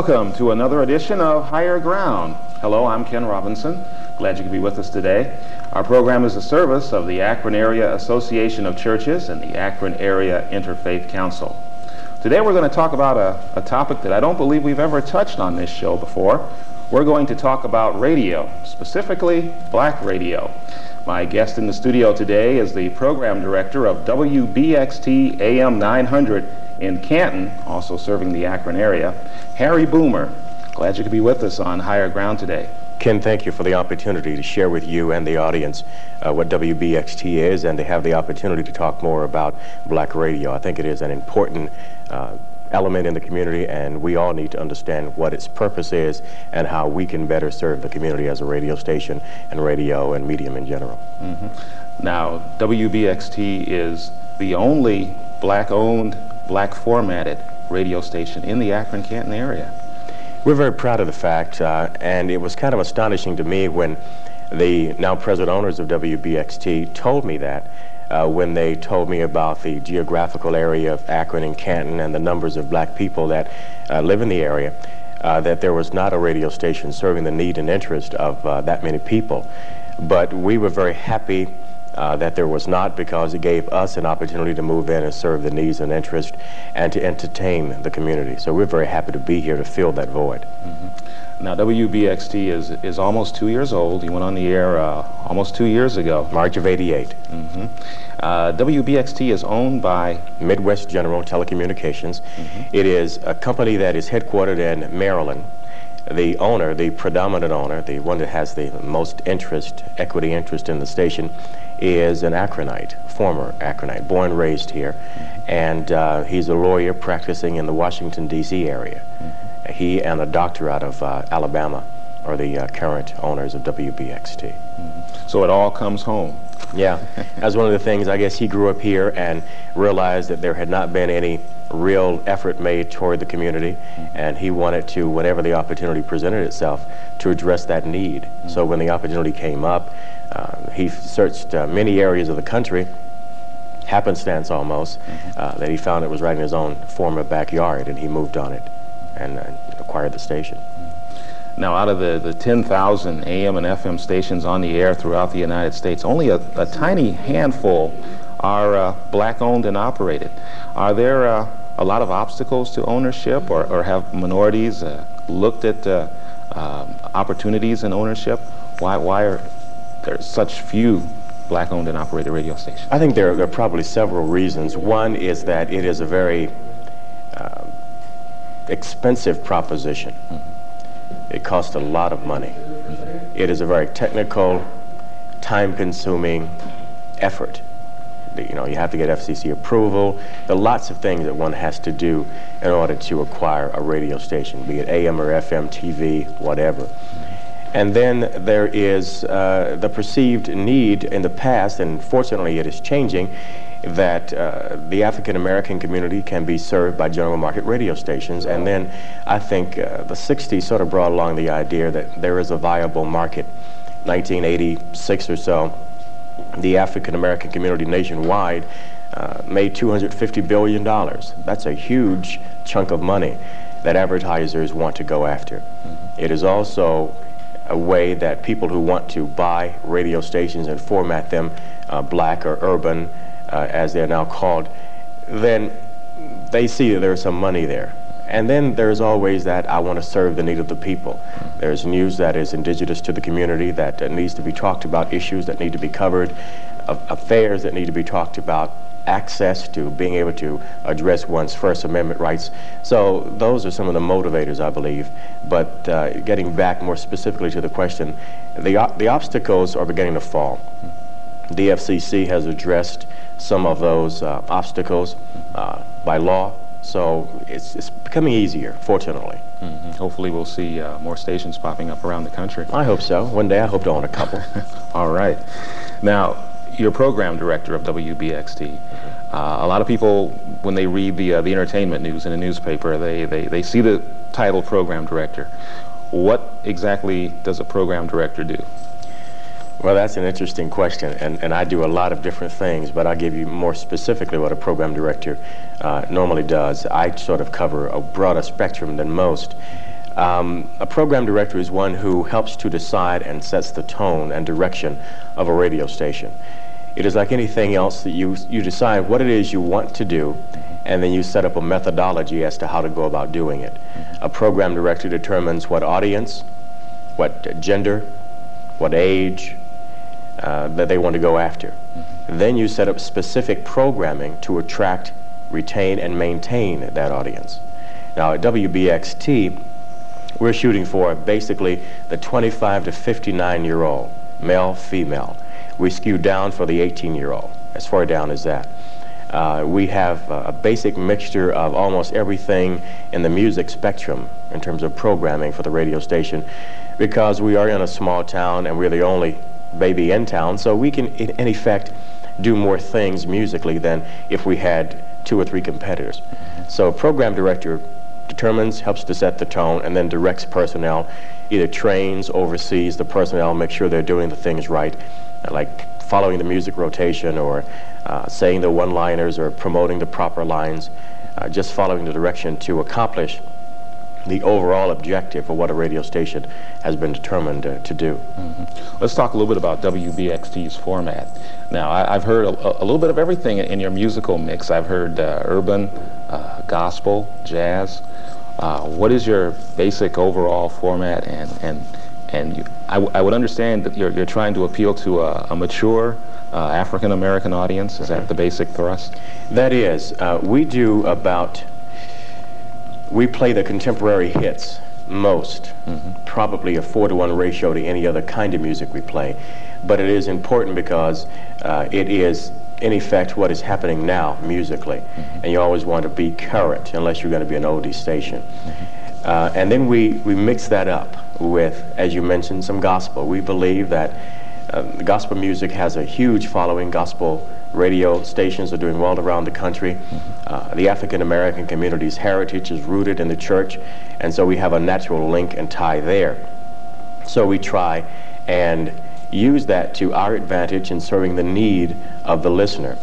Welcome to another edition of Higher Ground. Hello, I'm Ken Robinson. Glad you could be with us today. Our program is a service of the Akron Area Association of Churches and the Akron Area Interfaith Council. Today we're going to talk about a, a topic that I don't believe we've ever touched on this show before. We're going to talk about radio, specifically black radio. My guest in the studio today is the program director of WBXT AM 900 in Canton, also serving the Akron area, Harry Boomer. Glad you could be with us on Higher Ground today. Ken, thank you for the opportunity to share with you and the audience uh, what WBXT is and to have the opportunity to talk more about black radio. I think it is an important uh, element in the community, and we all need to understand what its purpose is and how we can better serve the community as a radio station and radio and medium in general. Mm -hmm. Now, WBXT is the only black-owned black formatted radio station in the Akron Canton area. We're very proud of the fact, uh, and it was kind of astonishing to me when the now present owners of WBXT told me that. Uh, when they told me about the geographical area of Akron and Canton and the numbers of black people that uh, live in the area, uh, that there was not a radio station serving the need and interest of uh, that many people. But we were very happy uh, that there was not because it gave us an opportunity to move in and serve the needs and interest and to entertain the community. So we're very happy to be here to fill that void. Mm -hmm. Now, WBXT is, is almost two years old. You went on the air uh, almost two years ago. March of 88. Mm -hmm. uh, WBXT is owned by? Midwest General Telecommunications. Mm -hmm. It is a company that is headquartered in Maryland the owner, the predominant owner, the one that has the most interest, equity interest in the station, is an Akronite, former Akronite, born raised here, and uh, he's a lawyer practicing in the Washington, D.C. area. He and a doctor out of uh, Alabama are the uh, current owners of WBXT. Mm -hmm. So it all comes home. Yeah, that's one of the things. I guess he grew up here and realized that there had not been any real effort made toward the community, and he wanted to, whenever the opportunity presented itself, to address that need. So when the opportunity came up, uh, he searched uh, many areas of the country, happenstance almost, -hmm. that he found it was right in his own former backyard, and he moved on it and acquired the station. Now, out of the, the 10,000 AM and FM stations on the air throughout the United States, only a, a tiny handful are uh, black-owned and operated. Are there uh, a lot of obstacles to ownership, or, or have minorities uh, looked at opportunities in ownership? Why, why are there such few black-owned and operated radio stations? I think there, there, are probably several reasons. One is that it is a very uh, expensive proposition. Mm -hmm. It costs a lot of money. Mm -hmm. It is a very technical, time-consuming effort. You know, you have to get FCC approval. There are lots of things that one has to do in order to acquire a radio station, be it AM or FM, TV, whatever. And then there is uh, the perceived need in the past, and fortunately it is changing, that uh, the African American community can be served by general market radio stations. And then I think uh, the 60s sort of brought along the idea that there is a viable market. 1986 or so, the African American community nationwide uh, made $250 billion. That's a huge chunk of money that advertisers want to go after. Mm -hmm. It is also a way that people who want to buy radio stations and format them uh, black or urban, uh, as they're now called, then they see that there's some money there. And then there's always that I want to serve the need of the people. There's news that is indigenous to the community that uh, needs to be talked about, issues that need to be covered, affairs that need to be talked about, access to being able to address one's First Amendment rights. So those are some of the motivators, I believe. But uh, getting back more specifically to the question, the, the obstacles are beginning to fall. The FCC has addressed some of those uh, obstacles uh, by law, so it's, it's becoming easier, fortunately. Mm -hmm. Hopefully we'll see uh, more stations popping up around the country. I hope so. One day I hope to own a couple. All right. Now, you're program director of WBXT. Uh, a lot of people, when they read the, uh, the entertainment news in a newspaper, they, they, they see the title program director. What exactly does a program director do? Well, that's an interesting question, and, and I do a lot of different things, but I'll give you more specifically what a program director uh, normally does. I sort of cover a broader spectrum than most. Um, a program director is one who helps to decide and sets the tone and direction of a radio station. It is like anything else that you, you decide what it is you want to do, and then you set up a methodology as to how to go about doing it. A program director determines what audience, what gender, what age uh, that they want to go after. Then you set up specific programming to attract, retain, and maintain that audience. Now at WBXT, we're shooting for basically the 25 to 59 year old, male, female. We skew down for the 18 year old, as far down as that. Uh, we have uh, a basic mixture of almost everything in the music spectrum in terms of programming for the radio station because we are in a small town and we're the only baby in town, so we can, in, in effect, do more things musically than if we had two or three competitors. So a program director determines, helps to set the tone, and then directs personnel, either trains, oversees the personnel, make sure they're doing the things right, like following the music rotation or uh, saying the one-liners or promoting the proper lines, uh, just following the direction to accomplish the overall objective of what a radio station has been determined uh, to do. Mm -hmm. Let's talk a little bit about WBXT's format. Now, I, have heard a, a, little bit of everything in your musical mix. I've heard uh, urban, uh, gospel, jazz. Uh, what is your basic overall format? And and and you, I, I would understand that you're, you're trying to appeal to a, a mature uh, African American audience. Is that the basic thrust? That is. Uh, we do about we play the contemporary hits most, mm-hmm. probably a four to one ratio to any other kind of music we play. But it is important because uh, it is, in effect, what is happening now musically. Mm-hmm. And you always want to be current unless you're going to be an oldie station. Mm-hmm. Uh, and then we, we mix that up with, as you mentioned, some gospel. We believe that uh, gospel music has a huge following. Gospel radio stations are doing well around the country. Uh, the African American community's heritage is rooted in the church, and so we have a natural link and tie there. So we try and use that to our advantage in serving the need of the listener.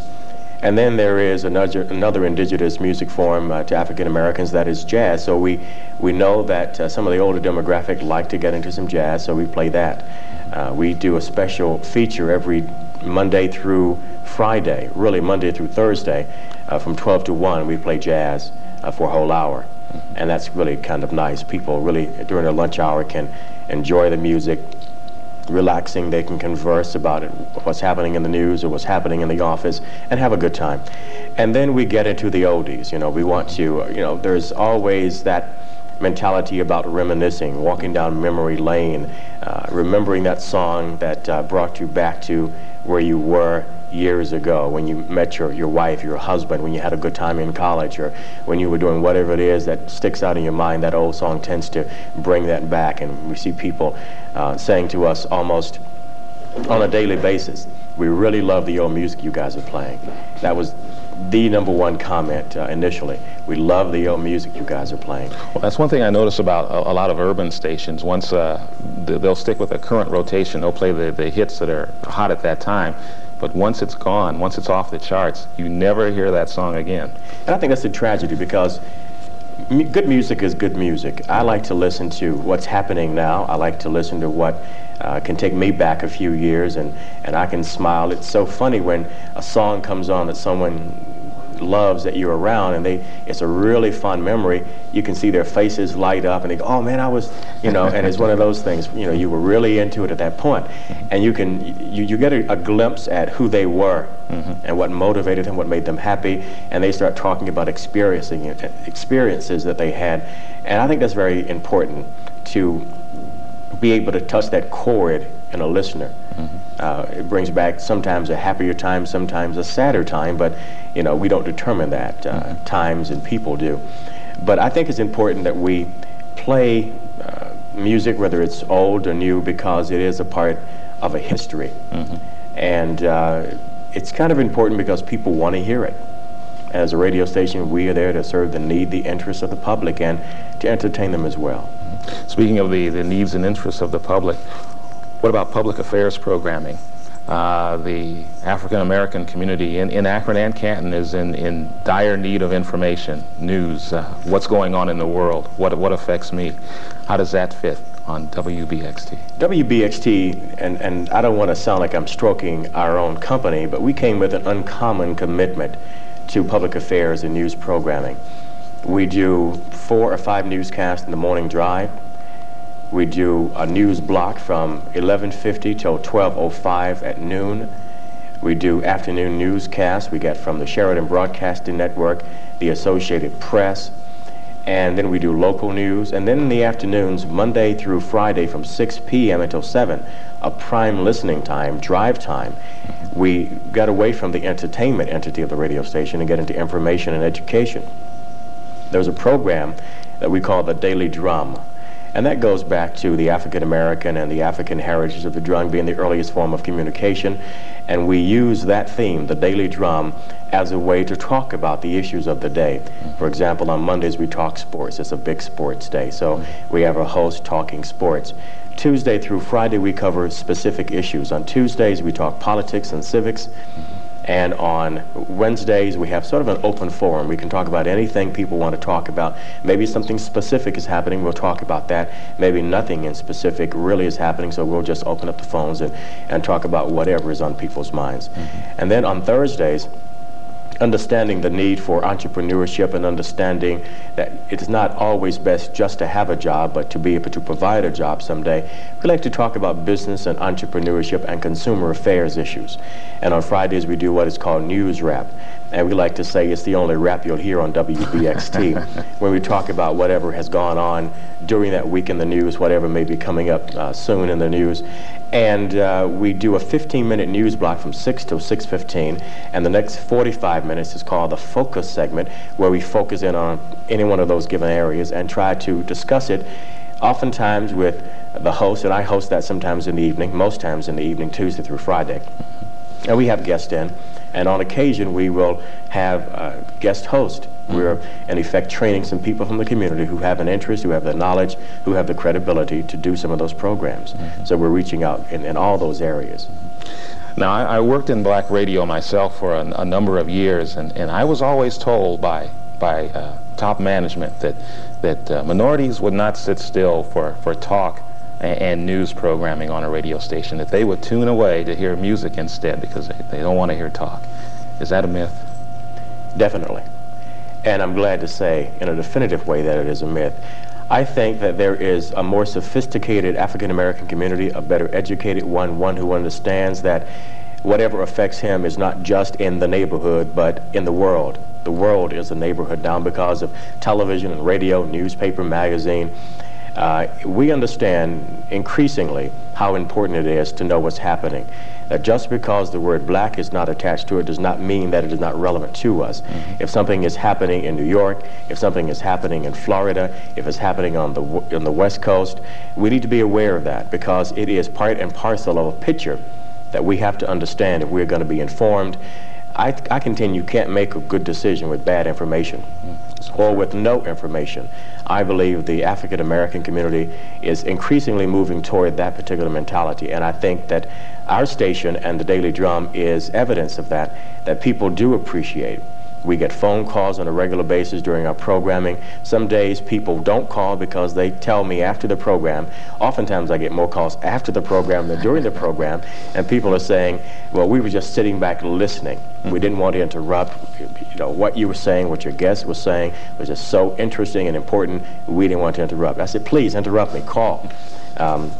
And then there is another, another indigenous music form uh, to African Americans that is jazz. So we, we know that uh, some of the older demographic like to get into some jazz, so we play that. Uh, we do a special feature every Monday through Friday, really Monday through Thursday, uh, from 12 to 1, we play jazz uh, for a whole hour. And that's really kind of nice. People really, during their lunch hour, can enjoy the music, relaxing. They can converse about it, what's happening in the news or what's happening in the office, and have a good time. And then we get into the oldies. You know, we want to, you know, there's always that mentality about reminiscing, walking down memory lane, uh, remembering that song that uh, brought you back to where you were years ago when you met your, your wife, your husband, when you had a good time in college, or when you were doing whatever it is that sticks out in your mind, that old song tends to bring that back. And we see people uh, saying to us almost on a daily basis, we really love the old music you guys are playing. That was the number one comment uh, initially. We love the old music you guys are playing. Well, that's one thing I notice about a, a lot of urban stations. Once uh, they'll stick with a current rotation, they'll play the, the hits that are hot at that time. But once it's gone, once it's off the charts, you never hear that song again. And I think that's a tragedy because good music is good music. I like to listen to what's happening now. I like to listen to what uh, can take me back a few years and, and I can smile. It's so funny when a song comes on that someone loves that you're around and they it's a really fun memory you can see their faces light up and they go oh man i was you know and it's one of those things you know you were really into it at that point and you can you, you get a, a glimpse at who they were mm-hmm. and what motivated them what made them happy and they start talking about experiencing experiences that they had and i think that's very important to be able to touch that chord in a listener. Mm-hmm. Uh, it brings back sometimes a happier time, sometimes a sadder time, but you know we don't determine that. Uh, mm-hmm. Times and people do. But I think it's important that we play uh, music, whether it's old or new, because it is a part of a history, mm-hmm. and uh, it's kind of important because people want to hear it. As a radio station, we are there to serve the need, the interests of the public, and to entertain them as well. Speaking of the, the needs and interests of the public, what about public affairs programming? Uh, the African American community in, in Akron and Canton is in, in dire need of information, news, uh, what's going on in the world, what, what affects me. How does that fit on WBXT? WBXT, and, and I don't want to sound like I'm stroking our own company, but we came with an uncommon commitment to public affairs and news programming. We do four or five newscasts in the morning drive. We do a news block from 11.50 till 12.05 at noon. We do afternoon newscasts we get from the Sheridan Broadcasting Network, the Associated Press, and then we do local news. And then in the afternoons, Monday through Friday from 6 p.m. until 7, a prime listening time, drive time. We got away from the entertainment entity of the radio station and get into information and education. There's a program that we call the Daily Drum. And that goes back to the African American and the African heritage of the drum being the earliest form of communication. And we use that theme, the daily drum, as a way to talk about the issues of the day. For example, on Mondays we talk sports. It's a big sports day. So we have a host talking sports. Tuesday through Friday we cover specific issues. On Tuesdays we talk politics and civics. And on Wednesdays, we have sort of an open forum. We can talk about anything people want to talk about. Maybe something specific is happening, we'll talk about that. Maybe nothing in specific really is happening, so we'll just open up the phones and, and talk about whatever is on people's minds. Mm-hmm. And then on Thursdays, understanding the need for entrepreneurship and understanding that it's not always best just to have a job, but to be able to provide a job someday. We like to talk about business and entrepreneurship and consumer affairs issues. And on Fridays, we do what is called News Wrap. And we like to say it's the only rap you'll hear on WBXT when we talk about whatever has gone on during that week in the news, whatever may be coming up uh, soon in the news. And uh, we do a 15-minute news block from 6 to 6.15, and the next 45 minutes is called the focus segment, where we focus in on any one of those given areas and try to discuss it, oftentimes with the host, and I host that sometimes in the evening, most times in the evening, Tuesday through Friday. And we have guests in, and on occasion we will have a guest host we're, in effect, training some people from the community who have an interest, who have the knowledge, who have the credibility to do some of those programs. Mm -hmm. So we're reaching out in, in all those areas. Now, I, I worked in black radio myself for a, a, number of years, and, and I was always told by, by uh, top management that, that uh, minorities would not sit still for, for talk and, news programming on a radio station, that they would tune away to hear music instead because they, don't want to hear talk. Is that a myth? Definitely. And I'm glad to say in a definitive way that it is a myth. I think that there is a more sophisticated African American community, a better educated one, one who understands that whatever affects him is not just in the neighborhood, but in the world. The world is a neighborhood now because of television and radio, newspaper, magazine. Uh, we understand increasingly how important it is to know what's happening that just because the word black is not attached to it does not mean that it is not relevant to us. Mm -hmm. If something is happening in New York, if something is happening in Florida, if it's happening on the, on the West Coast, we need to be aware of that because it is part and parcel of a picture that we have to understand if we're going to be informed. I, I contend you can't make a good decision with bad information mm -hmm. Or with no information. I believe the African American community is increasingly moving toward that particular mentality, and I think that our station and the Daily Drum is evidence of that, that people do appreciate. We get phone calls on a regular basis during our programming. Some days people don't call because they tell me after the program. Oftentimes I get more calls after the program than during the program, and people are saying, well, we were just sitting back listening. We didn't want to interrupt. You know, what you were saying, what your guest was saying was just so interesting and important, we didn't want to interrupt. I said, please interrupt me, call. Um,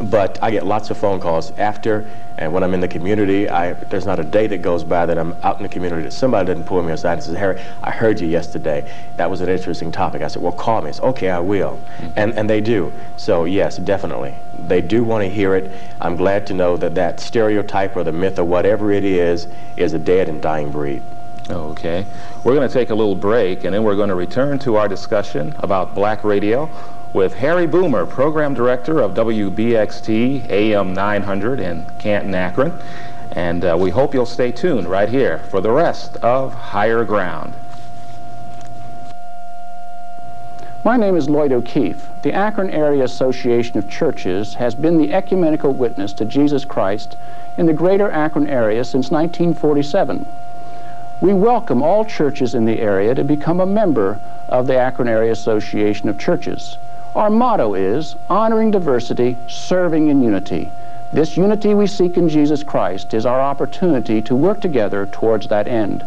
but I get lots of phone calls after, and when I'm in the community, I, there's not a day that goes by that I'm out in the community that somebody doesn't pull me aside and says, Harry, I heard you yesterday. That was an interesting topic. I said, well, call me. It's okay, I will. Mm -hmm. And, and they do. So, yes, definitely. They do want to hear it. I'm glad to know that that stereotype or the myth or whatever it is is a dead and dying breed. Okay. We're going to take a little break, and then we're going to return to our discussion about black radio with Harry Boomer, Program Director of WBXT AM 900 in Canton, Akron. And uh, we hope you'll stay tuned right here for the rest of Higher Ground. My name is Lloyd O'Keefe. The Akron Area Association of Churches has been the ecumenical witness to Jesus Christ in the greater Akron area since 1947. We welcome all churches in the area to become a member of the Akron Area Association of Churches. Our motto is honoring diversity, serving in unity. This unity we seek in Jesus Christ is our opportunity to work together towards that end.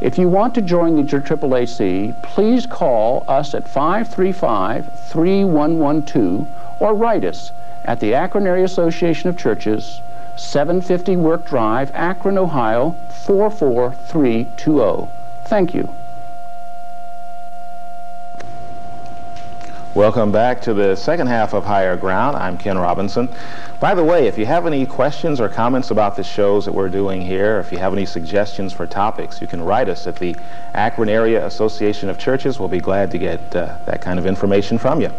If you want to join the AAAC, please call us at 535-3112 or write us at the Akron Area Association of Churches, 750 Work Drive, Akron, Ohio, 44320. Thank you. Welcome back to the second half of Higher Ground. I'm Ken Robinson. By the way, if you have any questions or comments about the shows that we're doing here, if you have any suggestions for topics, you can write us at the Akron Area Association of Churches. We'll be glad to get uh, that kind of information from you.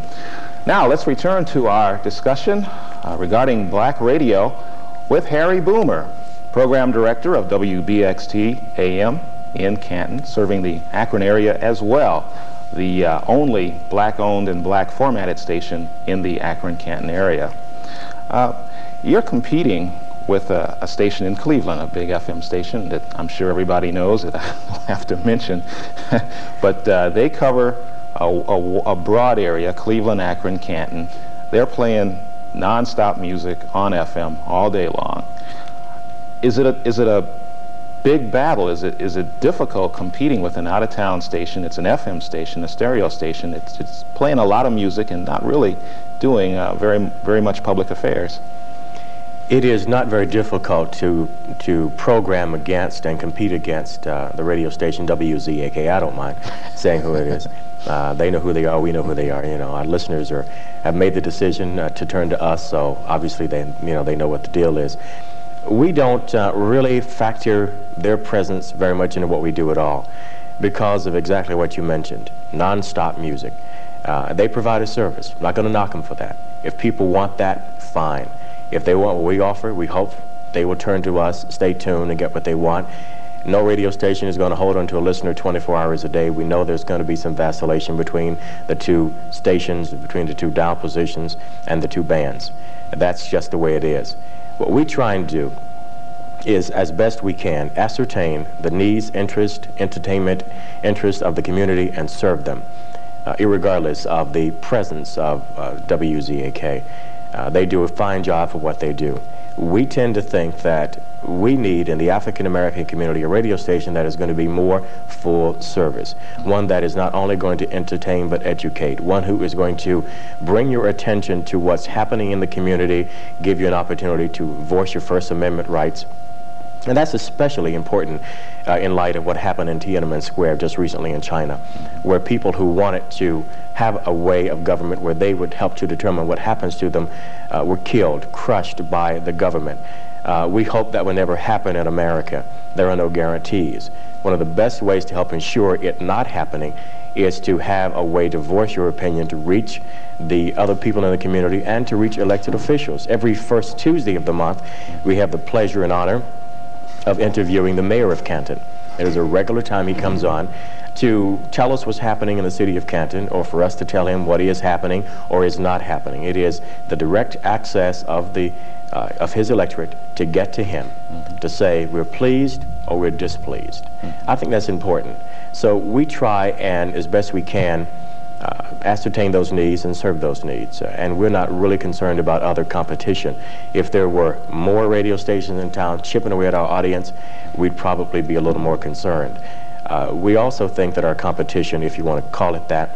Now, let's return to our discussion uh, regarding black radio with Harry Boomer, Program Director of WBXT AM in Canton, serving the Akron area as well the uh, only black-owned and black-formatted station in the Akron-Canton area. Uh, you're competing with a, a, station in Cleveland, a big FM station that I'm sure everybody knows that I have to mention. but uh, they cover a, a, a, broad area, Cleveland, Akron, Canton. They're playing nonstop music on FM all day long. Is it a, is it a big battle. Is it is it difficult competing with an out-of-town station? It's an FM station, a stereo station. It's it's playing a lot of music and not really doing uh, very very much public affairs. It is not very difficult to to program against and compete against uh, the radio station WZAK. I don't mind saying who it is. Uh, they know who they are. We know who they are. You know, our listeners are have made the decision uh, to turn to us. So obviously, they you know they know what the deal is we don't uh, really factor their presence very much into what we do at all because of exactly what you mentioned, non-stop music. Uh, they provide a service. I'm not going to knock them for that. If people want that, fine. If they want what we offer, we hope they will turn to us, stay tuned, and get what they want. No radio station is going to hold on to a listener 24 hours a day. We know there's going to be some vacillation between the two stations, between the two dial positions, and the two bands. That's just the way it is. What we try and do is, as best we can, ascertain the needs, interest, entertainment, interests of the community and serve them, uh, irregardless of the presence of uh, WZAK. Uh, they do a fine job for what they do. We tend to think that we need in the African American community a radio station that is going to be more full service, one that is not only going to entertain but educate, one who is going to bring your attention to what's happening in the community, give you an opportunity to voice your First Amendment rights. And that's especially important uh, in light of what happened in Tiananmen Square just recently in China, where people who wanted to have a way of government where they would help to determine what happens to them uh, were killed, crushed by the government. Uh, we hope that will never happen in America. There are no guarantees. One of the best ways to help ensure it not happening is to have a way to voice your opinion, to reach the other people in the community, and to reach elected officials. Every first Tuesday of the month, we have the pleasure and honor of interviewing the mayor of Canton. It is a regular time he comes on to tell us what's happening in the city of Canton or for us to tell him what is happening or is not happening. It is the direct access of the uh, of his electorate to get to him mm -hmm. to say we're pleased or we're displeased. Mm -hmm. I think that's important. So we try and as best we can uh, ascertain those needs and serve those needs. Uh, and we're not really concerned about other competition. If there were more radio stations in town chipping away at our audience, we'd probably be a little more concerned. Uh, we also think that our competition, if you want to call it that,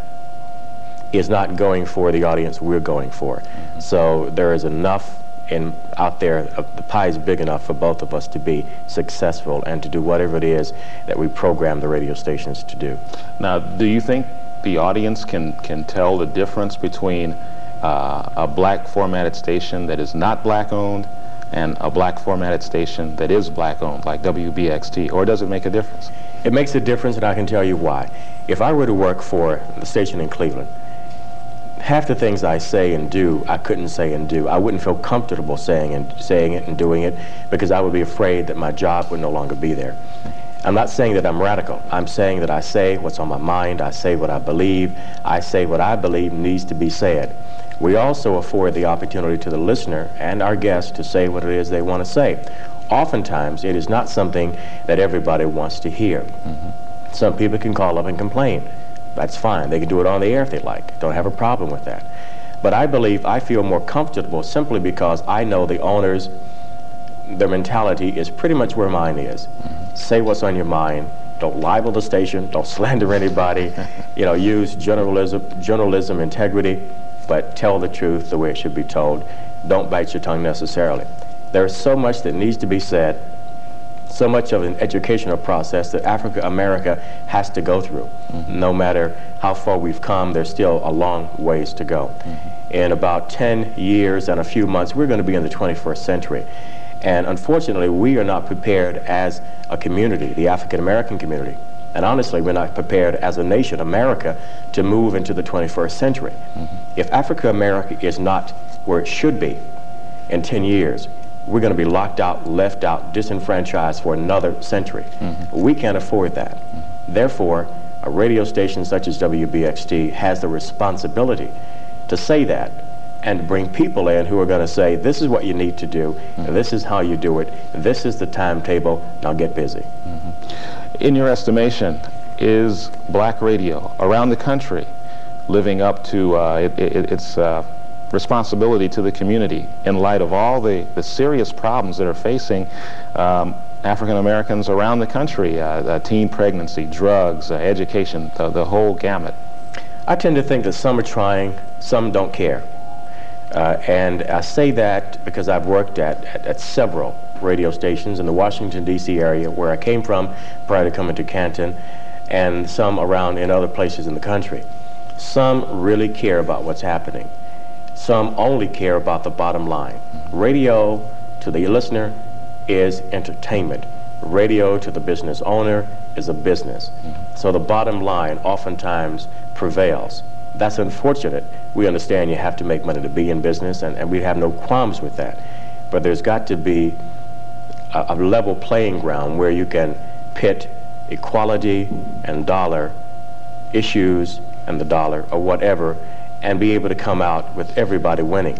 is not going for the audience we're going for. Mm -hmm. So there is enough and out there, uh, the pie is big enough for both of us to be successful and to do whatever it is that we program the radio stations to do. Now, do you think the audience can, can tell the difference between uh, a black formatted station that is not black owned and a black formatted station that is black owned, like WBXT, or does it make a difference? It makes a difference, and I can tell you why. If I were to work for the station in Cleveland, half the things I say and do, I couldn't say and do. I wouldn't feel comfortable saying and saying it and doing it because I would be afraid that my job would no longer be there. I'm not saying that I'm radical. I'm saying that I say what's on my mind. I say what I believe. I say what I believe needs to be said. We also afford the opportunity to the listener and our guests to say what it is they want to say. Oftentimes, it is not something that everybody wants to hear. Mm-hmm. Some people can call up and complain. That's fine. They can do it on the air if they like. Don't have a problem with that. But I believe I feel more comfortable simply because I know the owners, their mentality is pretty much where mine is. Mm-hmm. Say what's on your mind. Don't libel the station. Don't slander anybody. you know, use journalism, journalism integrity, but tell the truth the way it should be told. Don't bite your tongue necessarily. There's so much that needs to be said so much of an educational process that Africa America has to go through. Mm -hmm. No matter how far we've come, there's still a long ways to go. Mm -hmm. In about 10 years and a few months, we're going to be in the 21st century. And unfortunately, we are not prepared as a community, the African American community. And honestly, we're not prepared as a nation, America, to move into the 21st century. Mm -hmm. If Africa America is not where it should be in 10 years, we're going to be locked out, left out, disenfranchised for another century. Mm -hmm. We can't afford that. Mm -hmm. Therefore, a radio station such as WBXT has the responsibility to say that and bring people in who are going to say, this is what you need to do, mm -hmm. this is how you do it, this is the timetable, now get busy. Mm-hmm. In your estimation, is black radio around the country living up to uh, it, it, its uh, responsibility to the community in light of all the, the serious problems that are facing um, African Americans around the country, uh, uh, teen pregnancy, drugs, uh, education, the, the, whole gamut? I tend to think that some are trying, some don't care. Uh, and I say that because I've worked at, at, at several radio stations in the Washington, D.C. area where I came from prior to coming to Canton, and some around in other places in the country. Some really care about what's happening. Some only care about the bottom line. Radio to the listener is entertainment. Radio to the business owner is a business. So the bottom line oftentimes prevails. That's unfortunate. We understand you have to make money to be in business, and, and we have no qualms with that. But there's got to be a, a level playing ground where you can pit equality and dollar issues and the dollar or whatever and be able to come out with everybody winning.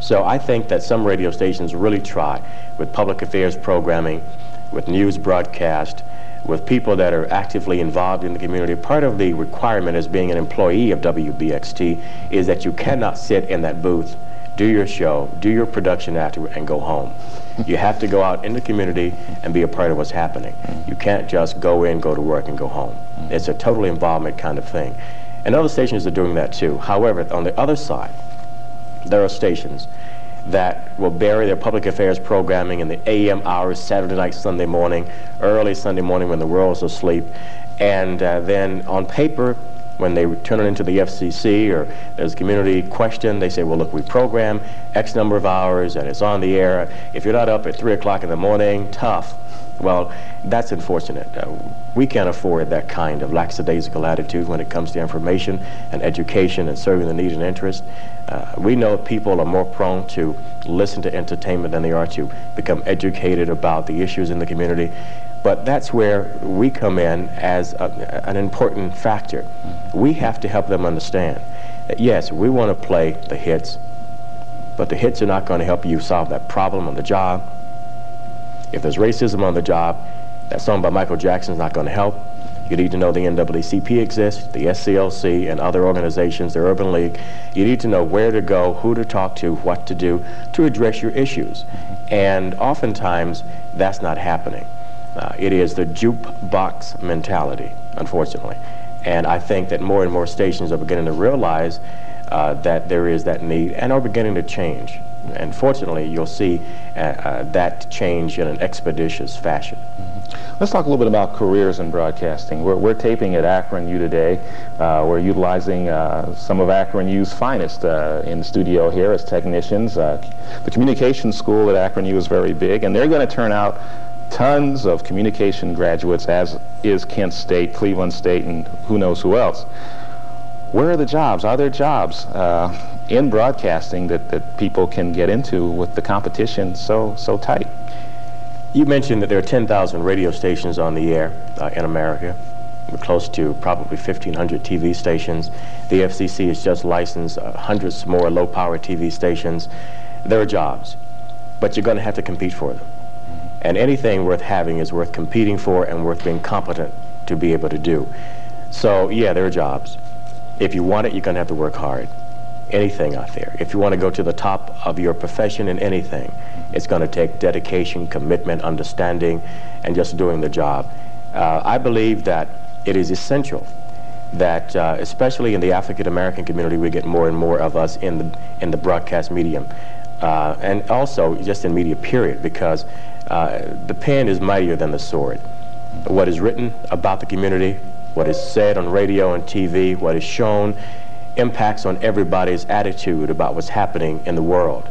So I think that some radio stations really try with public affairs programming, with news broadcast, with people that are actively involved in the community. Part of the requirement as being an employee of WBXT is that you cannot sit in that booth, do your show, do your production after, and go home. you have to go out in the community and be a part of what's happening. Mm-hmm. You can't just go in, go to work, and go home. Mm-hmm. It's a total involvement kind of thing. And other stations are doing that too. However, on the other side, there are stations that will bury their public affairs programming in the AM hours, Saturday night, Sunday morning, early Sunday morning when the world's asleep. And uh, then on paper, when they turn it into the FCC or there's a community question, they say, well, look, we program X number of hours and it's on the air. If you're not up at 3 o'clock in the morning, tough. Well, that's unfortunate. Uh, we can't afford that kind of lackadaisical attitude when it comes to information and education and serving the needs and interests. Uh, we know people are more prone to listen to entertainment than they are to become educated about the issues in the community. But that's where we come in as a, an important factor. Mm-hmm. We have to help them understand that, yes, we want to play the hits, but the hits are not going to help you solve that problem on the job if there's racism on the job, that song by Michael Jackson is not going to help. You need to know the NAACP exists, the SCLC, and other organizations, the Urban League. You need to know where to go, who to talk to, what to do to address your issues. And oftentimes, that's not happening. Uh, it is the jukebox mentality, unfortunately. And I think that more and more stations are beginning to realize uh, that there is that need and are beginning to change. And fortunately, you'll see uh, uh, that change in an expeditious fashion. Mm -hmm. Let's talk a little bit about careers in broadcasting. We're, we're taping at Akron U today. Uh, we're utilizing uh, some of Akron U's finest uh, in the studio here as technicians. Uh, the communication school at Akron U is very big, and they're going to turn out tons of communication graduates, as is Kent State, Cleveland State, and who knows who else. Where are the jobs? Are there jobs? in broadcasting that, that people can get into with the competition so, so tight? You mentioned that there are 10,000 radio stations on the air uh, in America. We're close to probably 1,500 TV stations. The FCC has just licensed uh, hundreds more low-power TV stations. There are jobs, but you're going to have to compete for them. And anything worth having is worth competing for and worth being competent to be able to do. So, yeah, there are jobs. If you want it, you're going to have to work hard. Anything out there. If you want to go to the top of your profession in anything, it's going to take dedication, commitment, understanding, and just doing the job. Uh, I believe that it is essential that, uh, especially in the African American community, we get more and more of us in the in the broadcast medium, uh, and also just in media period, because uh, the pen is mightier than the sword. What is written about the community, what is said on radio and TV, what is shown, impacts on everybody's attitude about what's happening in the world.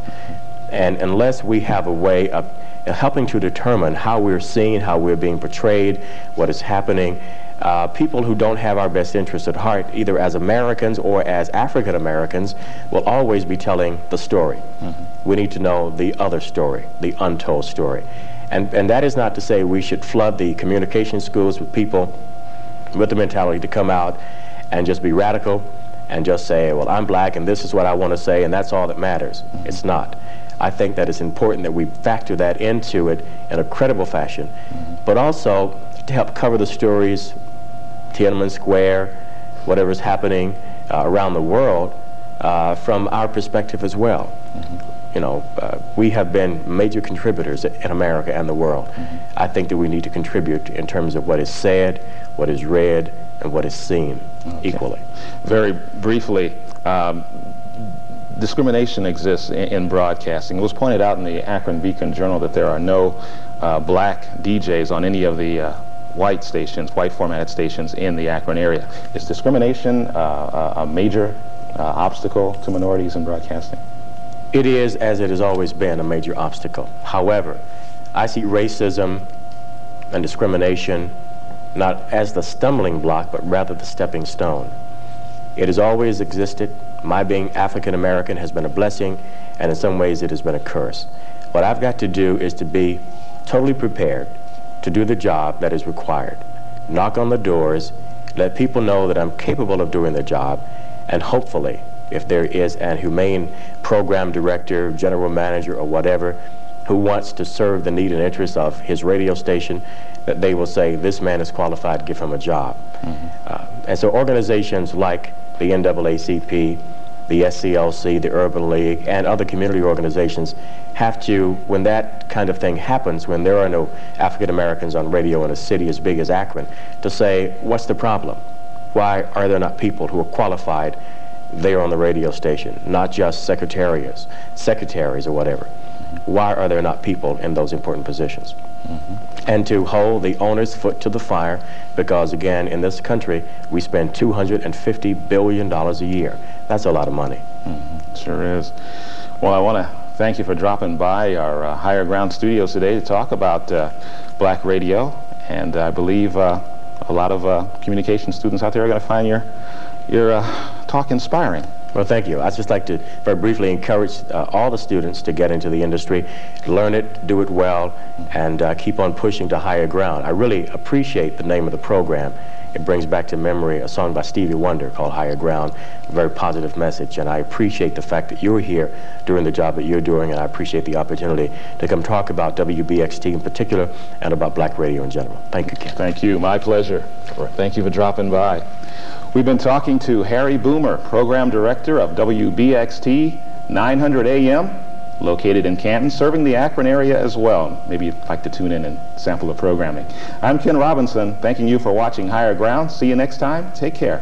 And unless we have a way of helping to determine how we're seen, how we're being portrayed, what is happening, uh, people who don't have our best interests at heart, either as Americans or as African Americans, will always be telling the story. Mm-hmm. We need to know the other story, the untold story. And, and that is not to say we should flood the communication schools with people with the mentality to come out and just be radical and just say, well, I'm black and this is what I want to say and that's all that matters. It's not. I think that it's important that we factor that into it in a credible fashion, but also to help cover the stories, Tiananmen Square, whatever's happening uh, around the world, uh, from our perspective as well. You know, uh, we have been major contributors in America and the world. Mm-hmm. I think that we need to contribute in terms of what is said, what is read, and what is seen okay. equally. Very briefly, um, discrimination exists in, in, broadcasting. It was pointed out in the Akron Beacon Journal that there are no uh, black DJs on any of the uh, white stations, white formatted stations in the Akron area. Is discrimination uh, a major uh, obstacle to minorities in broadcasting? It is, as it has always been, a major obstacle. However, I see racism and discrimination not as the stumbling block, but rather the stepping stone. It has always existed. My being African American has been a blessing, and in some ways it has been a curse. What I've got to do is to be totally prepared to do the job that is required. Knock on the doors, let people know that I'm capable of doing the job, and hopefully, if there is an humane program director, general manager, or whatever, who wants to serve the need and interests of his radio station, that they will say, this man is qualified, give him a job. Mm -hmm. uh, and so organizations like the NAACP, the SCLC, the Urban League, and other community organizations have to, when that kind of thing happens, when there are no African Americans on radio in a city as big as Akron, to say, what's the problem? Why are there not people who are qualified there on the radio station, not just secretaries, secretaries or whatever? Why are there not people in those important positions? Mm -hmm. And to hold the owner's foot to the fire, because again, in this country, we spend $250 billion a year. That's a lot of money. Mm -hmm. Sure is. Well, I want to thank you for dropping by our uh, Higher Ground studios today to talk about uh, black radio. And I believe uh, a lot of uh, communication students out there are going to find your, your uh, talk inspiring. Well, thank you. I'd just like to very briefly encourage uh, all the students to get into the industry, learn it, do it well, and uh, keep on pushing to higher ground. I really appreciate the name of the program. It brings back to memory a song by Stevie Wonder called Higher Ground, a very positive message, and I appreciate the fact that you're here doing the job that you're doing, and I appreciate the opportunity to come talk about WBXT in particular and about black radio in general. Thank you, Ken. Thank you. My pleasure. Thank you for dropping by. We've been talking to Harry Boomer, Program Director of WBXT 900 AM, located in Canton, serving the Akron area as well. Maybe you'd like to tune in and sample the programming. I'm Ken Robinson, thanking you for watching Higher Ground. See you next time. Take care.